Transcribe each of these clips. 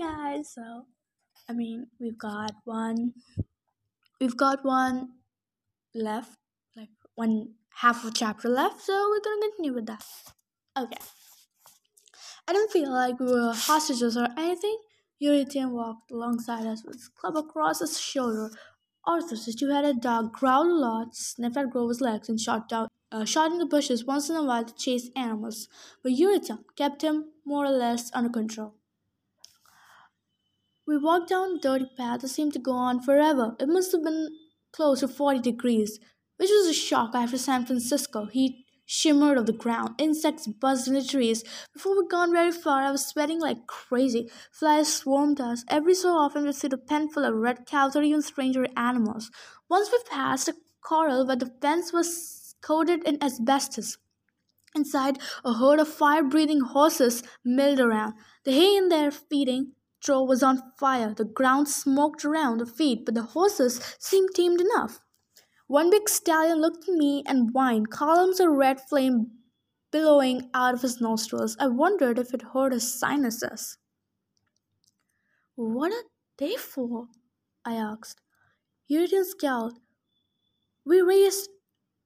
Guys. So, I mean, we've got one. We've got one left, like one half of a chapter left. So we're gonna continue with that. Okay. I didn't feel like we were hostages or anything. Eurytion walked alongside us with his club across his shoulder. Orthus two-headed dog growled a lot, sniffed at Grover's legs, and shot down uh, shot in the bushes once in a while to chase animals. But Eurytion kept him more or less under control. We walked down a dirty path that seemed to go on forever. It must have been close to 40 degrees, which was a shock after San Francisco. Heat shimmered off the ground. Insects buzzed in the trees. Before we'd gone very far, I was sweating like crazy. Flies swarmed us. Every so often, we'd see a pen full of red cows or even stranger animals. Once we passed a corral where the fence was coated in asbestos. Inside, a herd of fire breathing horses milled around. The hay in their feeding trough was on fire. The ground smoked around the feet, but the horses seemed tamed enough. One big stallion looked at me and whined, columns of red flame billowing out of his nostrils. I wondered if it hurt his sinuses. What are they for? I asked. Eurytion scowled. We raised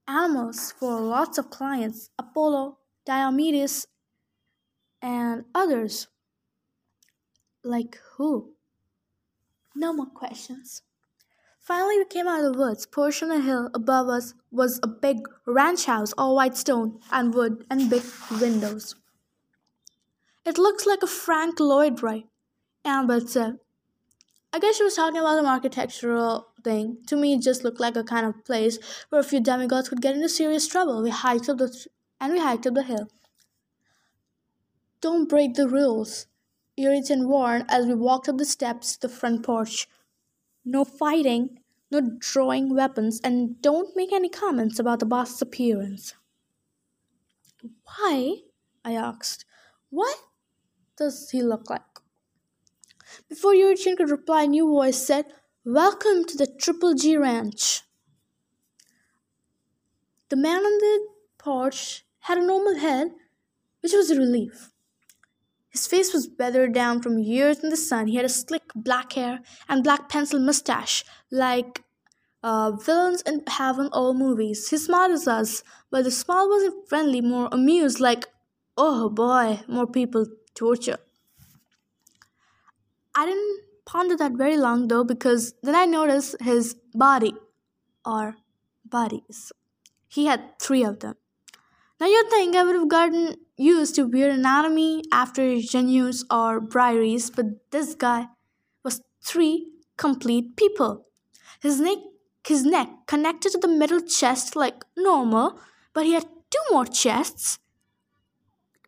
animals for lots of clients Apollo, Diomedes, and others. Like who? No more questions. Finally, we came out of the woods. Portion on a hill above us was a big ranch house, all white stone and wood and big windows. It looks like a Frank Lloyd Wright, Annabeth said. I guess she was talking about an architectural thing. To me, it just looked like a kind of place where a few demigods could get into serious trouble. We hiked up the th- and we hiked up the hill. Don't break the rules, Eurytion warned as we walked up the steps to the front porch. No fighting, no drawing weapons, and don't make any comments about the boss's appearance. Why? I asked. What does he look like? Before Eurytion could reply, a new voice said, Welcome to the Triple G Ranch. The man on the porch had a normal head, which was a relief. His face was weathered down from years in the sun. He had a slick black hair and black pencil mustache, like uh, villains in have in all movies. He smiled at us, but the smile wasn't friendly, more amused, like, oh boy, more people torture. I didn't ponder that very long though, because then I noticed his body, or bodies. He had three of them. Now you'd think I would have gotten used to weird anatomy after Janus or Briareus, but this guy was three complete people. His neck, his neck connected to the middle chest like normal, but he had two more chests,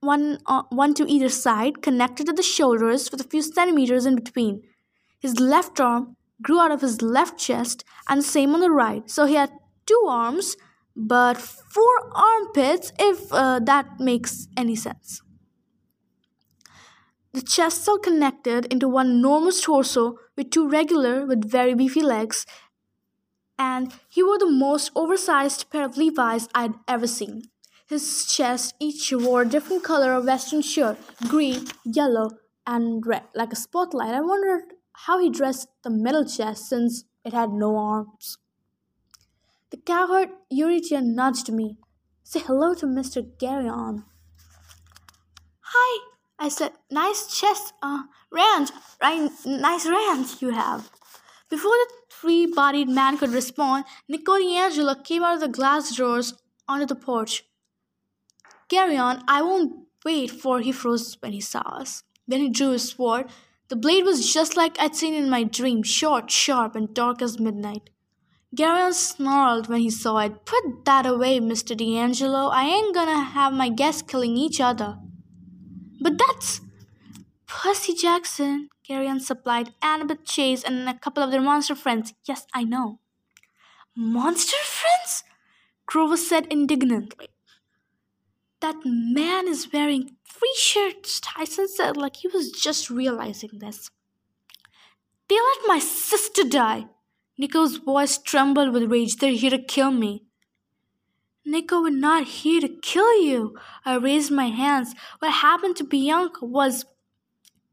one, uh, one to either side, connected to the shoulders with a few centimeters in between. His left arm grew out of his left chest, and the same on the right. So he had two arms but four armpits if uh, that makes any sense. The chests are connected into one enormous torso with two regular with very beefy legs, and he wore the most oversized pair of Levi's I'd ever seen. His chest each wore a different color of western shirt green, yellow, and red, like a spotlight. I wondered how he dressed the middle chest since it had no arms. The cowherd Eurytion nudged me. Say hello to Mr. Geryon. Hi, I said. Nice chest, uh, ranch, right, nice ranch you have. Before the three-bodied man could respond, Nico di Angelo came out of the glass doors onto the porch. Geryon, I won't wait for he froze when he saw us. Then he drew his sword. The blade was just like I'd seen in my dream, short, sharp, and dark as midnight. Geryon snarled when he saw it. Put that away, Mr. di Angelo. I ain't gonna have my guests killing each other. But that's Percy Jackson, Geryon supplied, Annabeth Chase, and a couple of their monster friends. Yes, I know. Monster friends? Grover said indignantly. That man is wearing three shirts, Tyson said like he was just realizing this. They let my sister die. Nico's voice trembled with rage. They're here to kill me. Nico, we're not here to kill you. I raised my hands. What happened to Bianca was.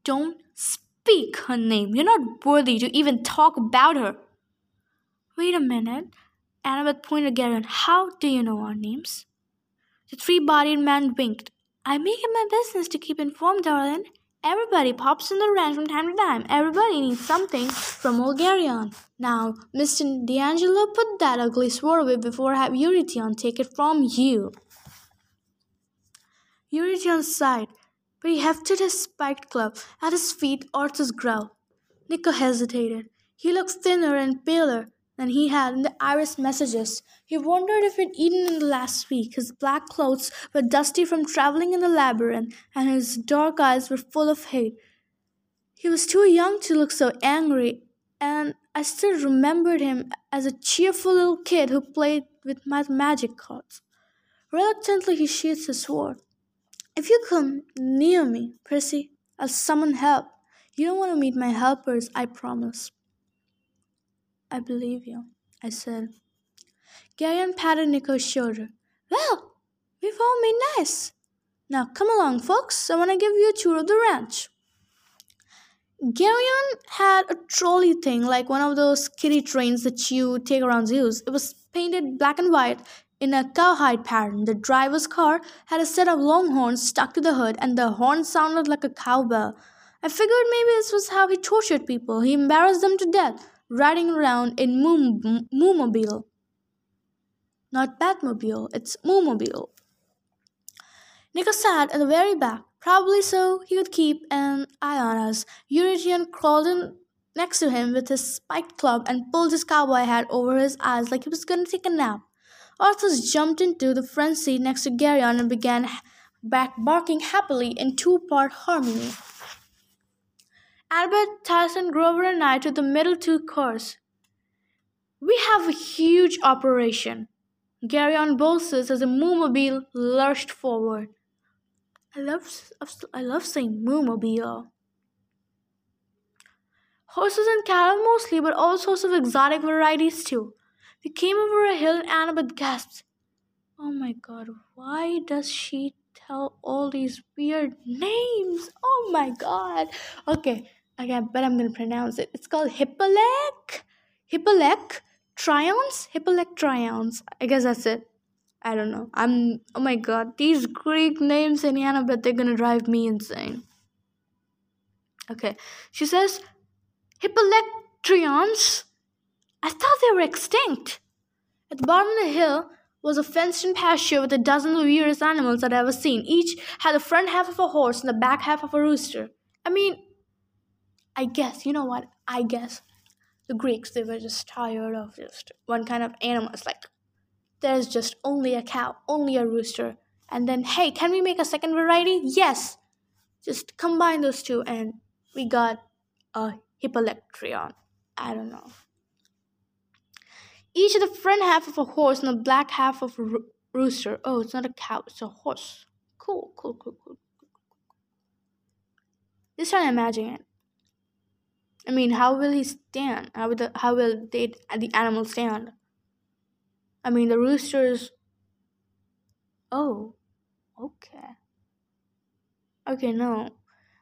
Don't speak her name. You're not worthy to even talk about her. Wait a minute. Annabeth pointed Geryon. How do you know our names? The three bodied man winked. I make it my business to keep informed, darling. Everybody pops in the ranch from time to time. Everybody needs something from Geryon. Now, Mr. di Angelo, put that ugly sword away before I have Eurytion take it from you. Eurytion sighed, but he hefted his spiked club. At his feet, Orthus growl. Nico hesitated. He looked thinner and paler than he had in the iris messages. He wondered if he'd eaten in the last week. His black clothes were dusty from traveling in the labyrinth, and his dark eyes were full of hate. He was too young to look so angry, and I still remembered him as a cheerful little kid who played with my magic cards. Reluctantly, he sheathed his sword. If you come near me, Percy, I'll summon help. You don't want to meet my helpers, I promise. I believe you, I said. Geryon patted Nico's shoulder. Well, we've all made nice. Now come along, folks. I want to give you a tour of the ranch. Geryon had a trolley thing like one of those kiddie trains that you take around zoos. It was painted black and white in a cowhide pattern. The driver's car had a set of long horns stuck to the hood, and the horn sounded like a cowbell. I figured maybe this was how he tortured people. He embarrassed them to death riding around in Moo Moomobile. Not Batmobile, it's Moomobile. Nico sat at the very back, probably so he could keep an eye on us. Eurytion crawled in next to him with his spiked club and pulled his cowboy hat over his eyes like he was going to take a nap. Orthus jumped into the front seat next to Geryon and began back barking happily in two-part harmony. Albert, Tyson, Grover, and I to the middle two cars. We have a huge operation. Gary Geryon boasted as the Moomobile lurched forward. I love, I love saying Moomobile. Horses and cattle mostly, but all sorts of exotic varieties too. We came over a hill and Annabeth gasped. Oh my god, why does she tell all these weird names? Oh my god. Okay, Okay, but I'm gonna pronounce it. It's called Hippolec. Hippolec Trions. Hippolec Trions. I guess that's it. I don't know. I'm. Oh my god, these Greek names, Indiana, but they're gonna drive me insane. Okay, she says Hippalektryons. I thought they were extinct. At the bottom of the hill was a fenced-in pasture with a dozen of weirdest animals I'd ever seen. Each had the front half of a horse and the back half of a rooster. I mean, I guess, you know what? I guess the Greeks, they were just tired of just one kind of animal. It's like, there's just only a cow, only a rooster. And then, hey, can we make a second variety? Yes. Just combine those two, and we got a Hippalektryon. I don't know. Each of the front half of a horse and the back half of ro- rooster. Oh, it's not a cow, it's a horse. Cool, cool, cool, cool. Just trying to imagine it. I mean, how will he stand? How will the, how will they the animal stand? I mean, the roosters. Oh, okay. Okay, no.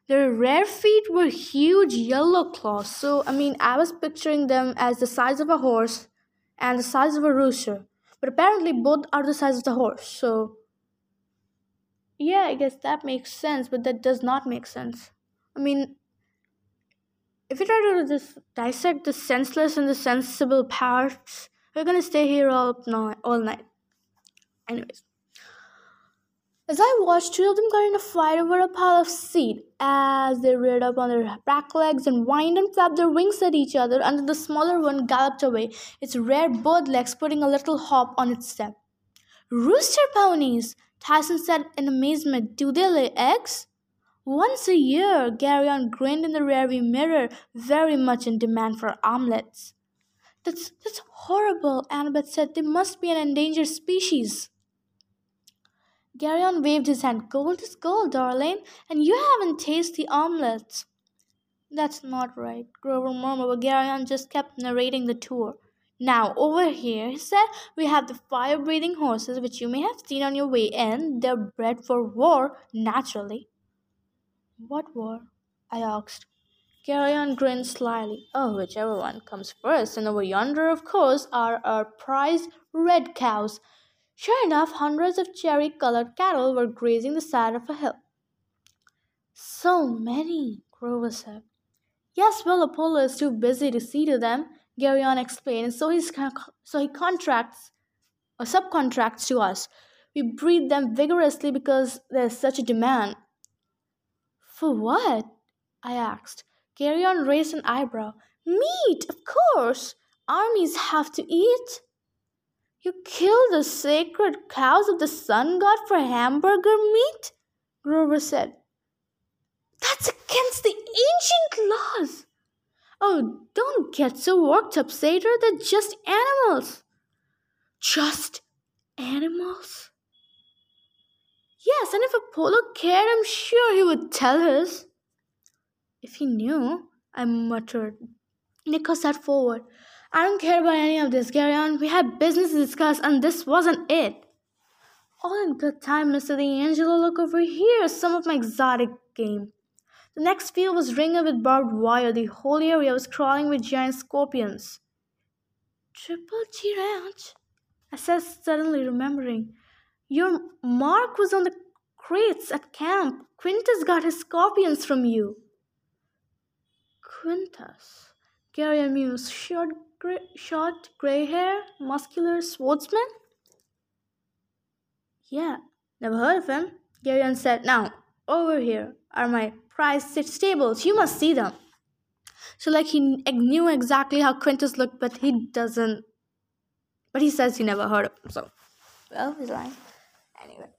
Their rear feet were huge yellow claws. So, I mean, I was picturing them as the size of a horse and the size of a rooster. But apparently, both are the size of the horse. So, yeah, I guess that makes sense, but that does not make sense. I mean, if we try to just dissect the senseless and the sensible parts, we're gonna stay here all night. All night. Anyways, as I watched, two of them got in a fight over a pile of seed. As they reared up on their back legs and whined and flapped their wings at each other, until the smaller one galloped away, its rear both legs putting a little hop on its step. Rooster ponies! Tyson said in amazement. Do they lay eggs? Once a year, Geryon grinned in the rearview mirror, very much in demand for omelets. That's, that's horrible, Annabeth said. They must be an endangered species. Geryon waved his hand. Gold is gold, darling, and you haven't tasted the omelets. That's not right, Grover murmured, but Geryon just kept narrating the tour. Now, over here, he said, we have the fire breathing horses, which you may have seen on your way in. They're bred for war, naturally. What war? I asked. Geryon grinned slyly. Oh, whichever one comes first, and over yonder, of course, are our prized red cows. Sure enough, hundreds of cherry colored cattle were grazing the side of a hill. So many, Grover said. Yes, well, Apollo is too busy to see to them, Geryon explained, so, he's, so he contracts or subcontracts to us. We breed them vigorously because there's such a demand. For what? I asked. Geryon raised an eyebrow. Meat, of course. Armies have to eat. You kill the sacred cows of the sun god for hamburger meat? Grover said. That's against the ancient laws. Oh, don't get so worked up, Satyr. They're just animals. Just animals? Yes, and if Apollo cared, I'm sure he would tell us. If he knew, I muttered. Nico sat forward. I don't care about any of this, Geryon. We had business to discuss, and this wasn't it. All in good time, Mr. di Angelo. Look over here, some of my exotic game. The next field was ringed with barbed wire. The whole area was crawling with giant scorpions. Triple G Ranch? I said, suddenly remembering. Your mark was on the crates at camp. Quintus got his scorpions from you. Quintus? Gary amused. Short, gray, short gray hair, muscular swordsman? Yeah, never heard of him. Geryon said, Now, over here are my prized six. You must see them. So, like, he knew exactly how Quintus looked, but he doesn't. But he says he never heard of him, so. Well, he's lying. Anyway.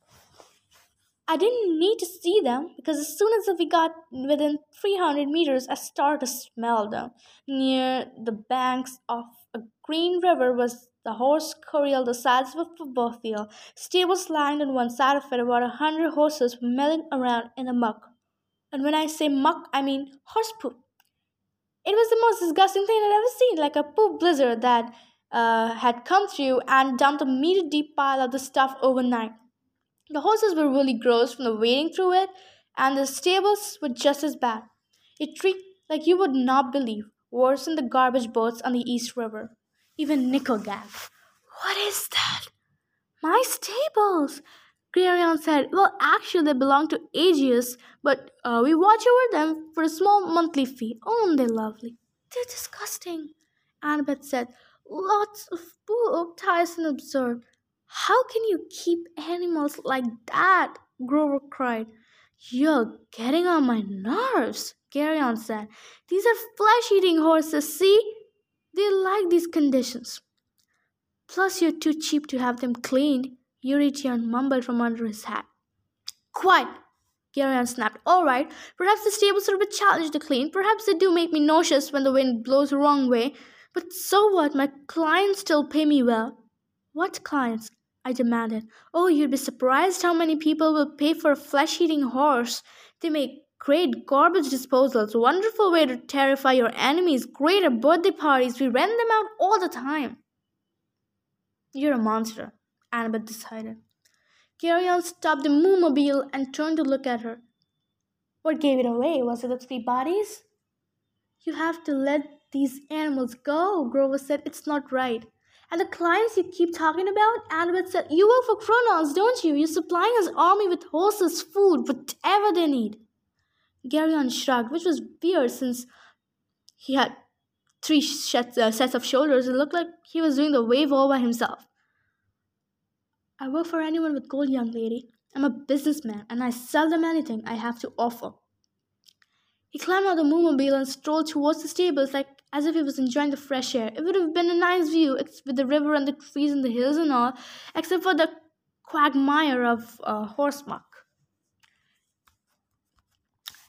I didn't need to see them because as soon as we got within 300 meters, I started to smell them. Near the banks of a green river was the horse corral the size of a football field. Stables lined on one side of it, about a hundred horses were milling around in the muck. And when I say muck, I mean horse poop. It was the most disgusting thing I'd ever seen, like a poop blizzard that uh, had come through and dumped a meter deep pile of the stuff overnight. The horses were really gross from the wading through it, and the stables were just as bad. It reeked like you would not believe, worse than the garbage boats on the East River. Even Nico gasped. What is that? My stables! Geryon said, Well, actually, they belong to Augeas, but uh, we watch over them for a small monthly fee. Oh, they're lovely. They're disgusting, Annabeth said. Lots of poop, Tyson observed. How can you keep animals like that? Grover cried. You're getting on my nerves, Geryon said. These are flesh eating horses, see? They like these conditions. Plus, you're too cheap to have them cleaned. Eurytion mumbled from under his hat. Quiet! Geryon snapped. All right, perhaps the stables are a bit challenging to clean. Perhaps they do make me nauseous when the wind blows the wrong way. But so what? My clients still pay me well. What clients? I demanded. Oh, you'd be surprised how many people will pay for a flesh eating horse. They make great garbage disposals, wonderful way to terrify your enemies, great at birthday parties. We rent them out all the time. You're a monster, Annabeth decided. Geryon stopped the moo and turned to look at her. What gave it away? Was it the three bodies? You have to let these animals go, Grover said. It's not right. And the clients you keep talking about, Annabeth said, You work for Kronos, don't you? You're supplying his army with horses, food, whatever they need. Geryon shrugged, which was weird since he had three sets, uh, sets of shoulders. It looked like he was doing the wave all by himself. I work for anyone with gold, young lady. I'm a businessman and I sell them anything I have to offer. He climbed out of the Moomobile and strolled towards the stables like as if he was enjoying the fresh air. It would have been a nice view with the river and the trees and the hills and all, except for the quagmire of uh, horse muck.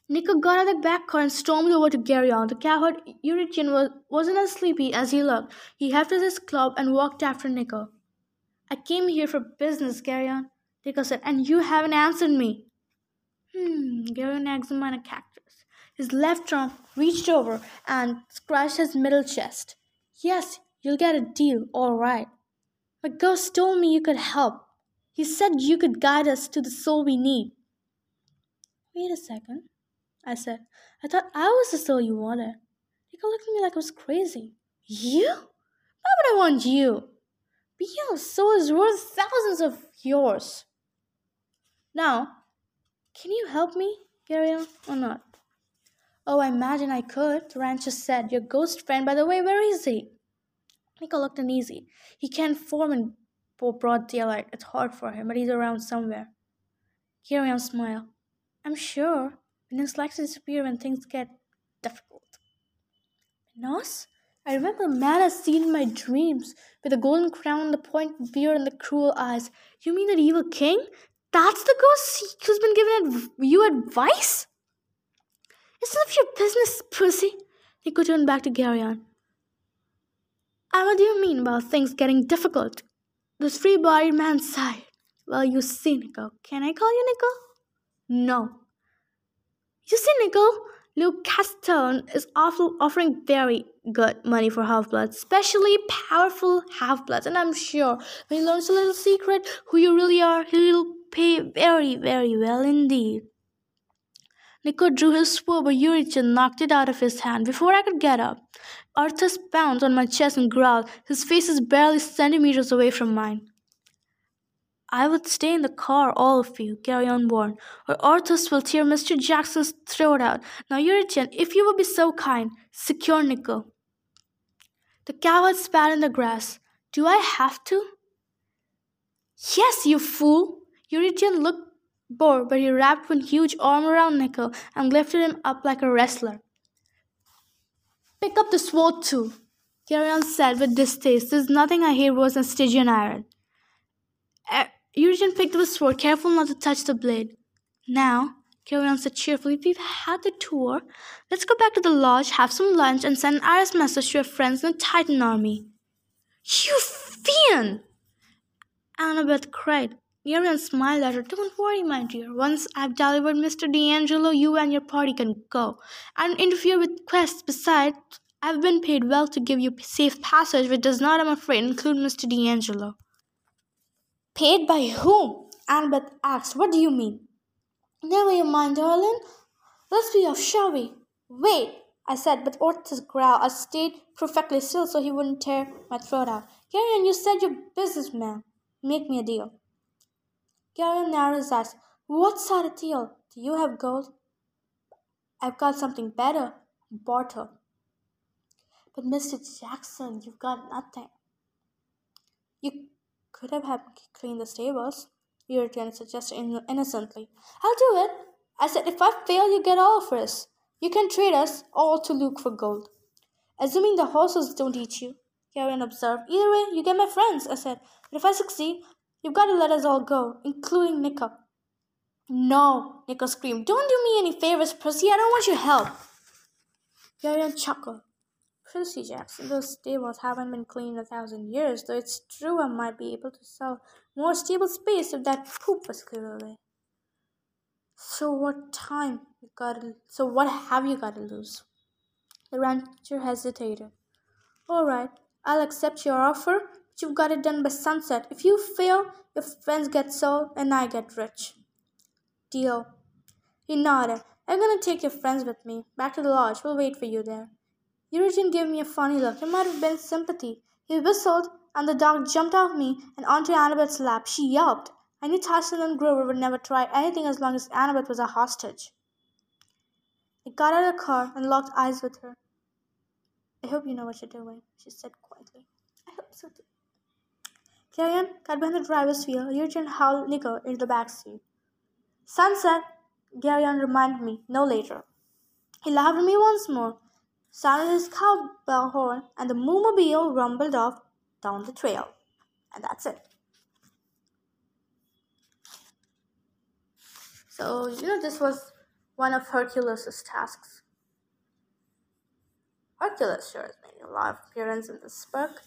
Nico got out of the back car and stormed over to Geryon. The cowherd Eurytion was, wasn't as sleepy as he looked. He hefted his club and walked after Nico. I came here for business, Geryon, Nico said, and you haven't answered me. Hmm, Geryon examined a cactus. His left arm reached over and scratched his middle chest. Yes, you'll get a deal, all right. My ghost told me you could help. He said you could guide us to the soul we need. Wait a second. I said. I thought I was the soul you wanted. Nico looked at me like I was crazy. You? Why would I want you? A soul is worth thousands of yours. Now, can you help me, Gary, or not? Oh, I imagine I could, rancher said. Your ghost friend, by the way, where is he? Nico looked uneasy. He can't form in broad daylight. It's hard for him, but he's around somewhere. Gary smiled. I'm sure Minos likes to disappear when things get difficult. Minos? I remember man I've seen in my dreams, with the golden crown, the pointed beard, and the cruel eyes. You mean that evil king? That's the ghost who's been giving you advice? It's none of your business, Percy. Nico turned back to Geryon. And what do you mean about things getting difficult? The three-bodied man sighed. Well, you see, Nico. Can I call you Nico? No. You see, Nico, Luke Castellan is offering very good money for half-bloods, especially powerful half-bloods. And I'm sure when he learns a little secret who you really are, he'll pay very, very well indeed. Nico drew his sword, but Eurytion knocked it out of his hand before I could get up. Orthus pounced on my chest and growled. His face is barely centimeters away from mine. I would stay in the car, all of you, carry on born, or Orthus will tear Mr. Jackson's throat out. Now, Eurytion, if you would be so kind, secure Nico. The cow had spat in the grass. Do I have to? Yes, you fool! Eurytion looked bored, but he wrapped one huge arm around Nico and lifted him up like a wrestler. Pick up the sword too, Geryon said with distaste. There's nothing I hate worse than Stygian iron. Eurytion picked up the sword, careful not to touch the blade. Now, Geryon said cheerfully, we've had the tour. Let's go back to the lodge, have some lunch, and send an Iris message to our friends in the Titan army. You fiend! Annabeth cried. Miriam smiled at her. Don't worry, my dear. Once I've delivered Mr. di Angelo, you and your party can go. I don't interfere with quests. Besides, I've been paid well to give you safe passage, which does not, I'm afraid, include Mr. di Angelo. Paid by whom? Annabeth asked. What do you mean? Never you mind, darling. Let's be off, shall we? Wait, I said, but Orthus growled. I stayed perfectly still so he wouldn't tear my throat out. Geryon, you said you're businessman. Make me a deal. Geryon narrowed his eyes. What sort of deal? Do you have gold? I've got something better. Barter. But Mr. Jackson, you've got nothing. You could have had cleaned the stables, Eurytion suggested innocently. I'll do it. I said, if I fail, you get all of us. You can trade us all to Luke for gold. Assuming the horses don't eat you, Geryon observed. Either way, you get my friends, I said. But if I succeed, you've got to let us all go, including Nico. No, Nico screamed. Don't do me any favors, Percy. I don't want your help. Geryon chuckled. Percy Jackson, those stables haven't been cleaned in a thousand years, though it's true I might be able to sell more stable space if that poop was cleared away. So what time you gotta so what have you gotta lose? The rancher hesitated. All right, I'll accept your offer, you've got it done by sunset. If you fail, your friends get sold and I get rich. Deal. He nodded. I'm gonna take your friends with me. Back to the lodge. We'll wait for you there. Eurytion gave me a funny look. It might have been sympathy. He whistled, and the dog jumped off me and onto Annabeth's lap. She yelped. I knew Tyson and Grover would never try anything as long as Annabeth was a hostage. I got out of the car and locked eyes with her. I hope you know what you're doing, she said quietly. I hope so too. Geryon got behind the driver's wheel. Eurytion hauled Nico into the back seat. Sunset, Geryon reminded me, no later. He laughed at me once more sounded his cowbell horn, and the Moomobile rumbled off down the trail. And that's it. So, you know, this was one of Hercules' tasks. Hercules sure has made a lot of appearance in this book.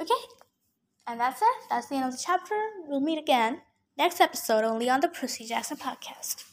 Okay, and that's it. That's the end of the chapter. We'll meet again next episode only on the Percy Jackson podcast.